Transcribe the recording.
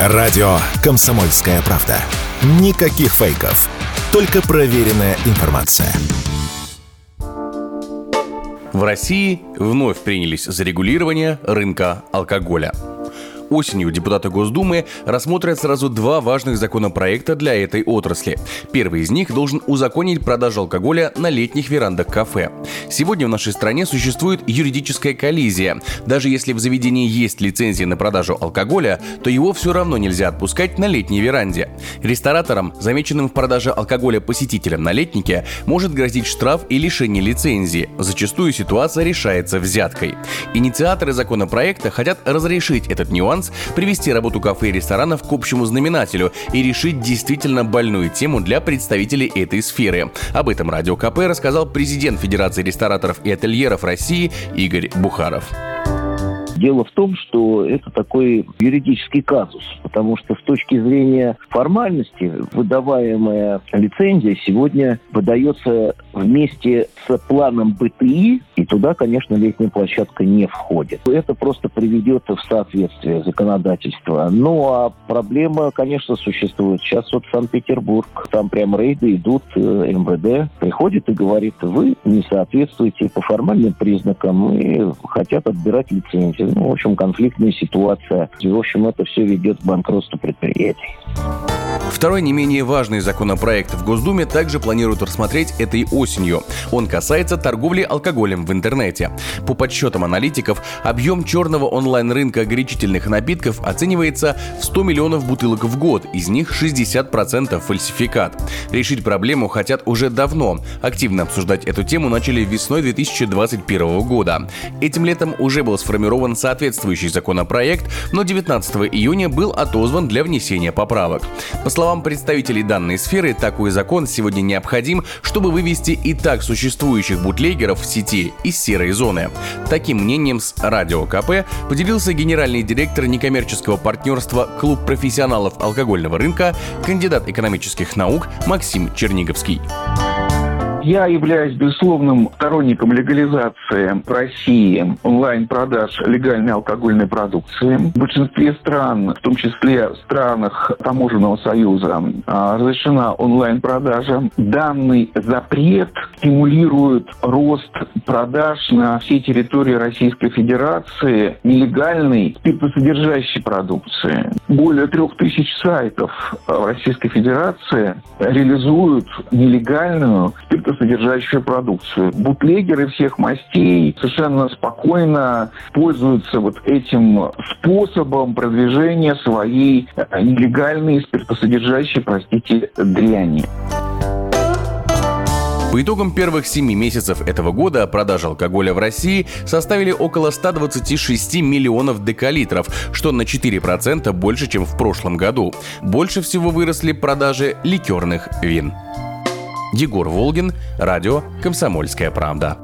Радио «Комсомольская правда». Никаких фейков. Только проверенная информация. В России вновь принялись за регулирование рынка алкоголя осенью депутаты Госдумы рассмотрят сразу два важных законопроекта для этой отрасли. Первый из них должен узаконить продажу алкоголя на летних верандах кафе. Сегодня в нашей стране существует юридическая коллизия. Даже если в заведении есть лицензия на продажу алкоголя, то его все равно нельзя отпускать на летней веранде. Рестораторам, замеченным в продаже алкоголя посетителям на летнике, может грозить штраф и лишение лицензии. Зачастую ситуация решается взяткой. Инициаторы законопроекта хотят разрешить этот нюанс шанс привести работу кафе и ресторанов к общему знаменателю и решить действительно больную тему для представителей этой сферы. Об этом Радио КП рассказал президент Федерации рестораторов и ательеров России Игорь Бухаров. Дело в том, что это такой юридический казус, потому что с точки зрения формальности выдаваемая лицензия сегодня выдается вместе с планом БТИ, и туда, конечно, летняя площадка не входит. Это просто приведет в соответствие законодательства. Ну, а проблема, конечно, существует. Сейчас вот Санкт-Петербург, там прям рейды идут, э, МВД приходит и говорит, вы не соответствуете по формальным признакам и хотят отбирать лицензию. Ну, в общем, конфликтная ситуация. И, в общем, это все ведет к банкротству предприятий. Второй не менее важный законопроект в Госдуме также планируют рассмотреть этой осенью. Он касается торговли алкоголем в интернете. По подсчетам аналитиков, объем черного онлайн-рынка горячительных напитков оценивается в 100 миллионов бутылок в год, из них 60% фальсификат. Решить проблему хотят уже давно. Активно обсуждать эту тему начали весной 2021 года. Этим летом уже был сформирован соответствующий законопроект, но 19 июня был отозван для внесения поправок. По словам представителей данной сферы, такой закон сегодня необходим, чтобы вывести и так существующих бутлегеров в сети из серой зоны. Таким мнением с Радио КП поделился генеральный директор некоммерческого партнерства «Клуб профессионалов алкогольного рынка», кандидат экономических наук Максим Черниговский. Я являюсь безусловным сторонником легализации в России онлайн-продаж легальной алкогольной продукции. В большинстве стран, в том числе в странах таможенного союза, а, разрешена онлайн-продажа. Данный запрет стимулирует рост продаж на всей территории Российской Федерации нелегальной спиртосодержащей продукции. Более трех тысяч сайтов в Российской Федерации реализуют нелегальную спиртосодержащую содержащую продукцию. Бутлегеры всех мастей совершенно спокойно пользуются вот этим способом продвижения своей нелегальной спиртосодержащей, простите, дряни. По итогам первых 7 месяцев этого года продажи алкоголя в России составили около 126 миллионов декалитров, что на 4% больше, чем в прошлом году. Больше всего выросли продажи ликерных вин. Егор Волгин, радио «Комсомольская правда».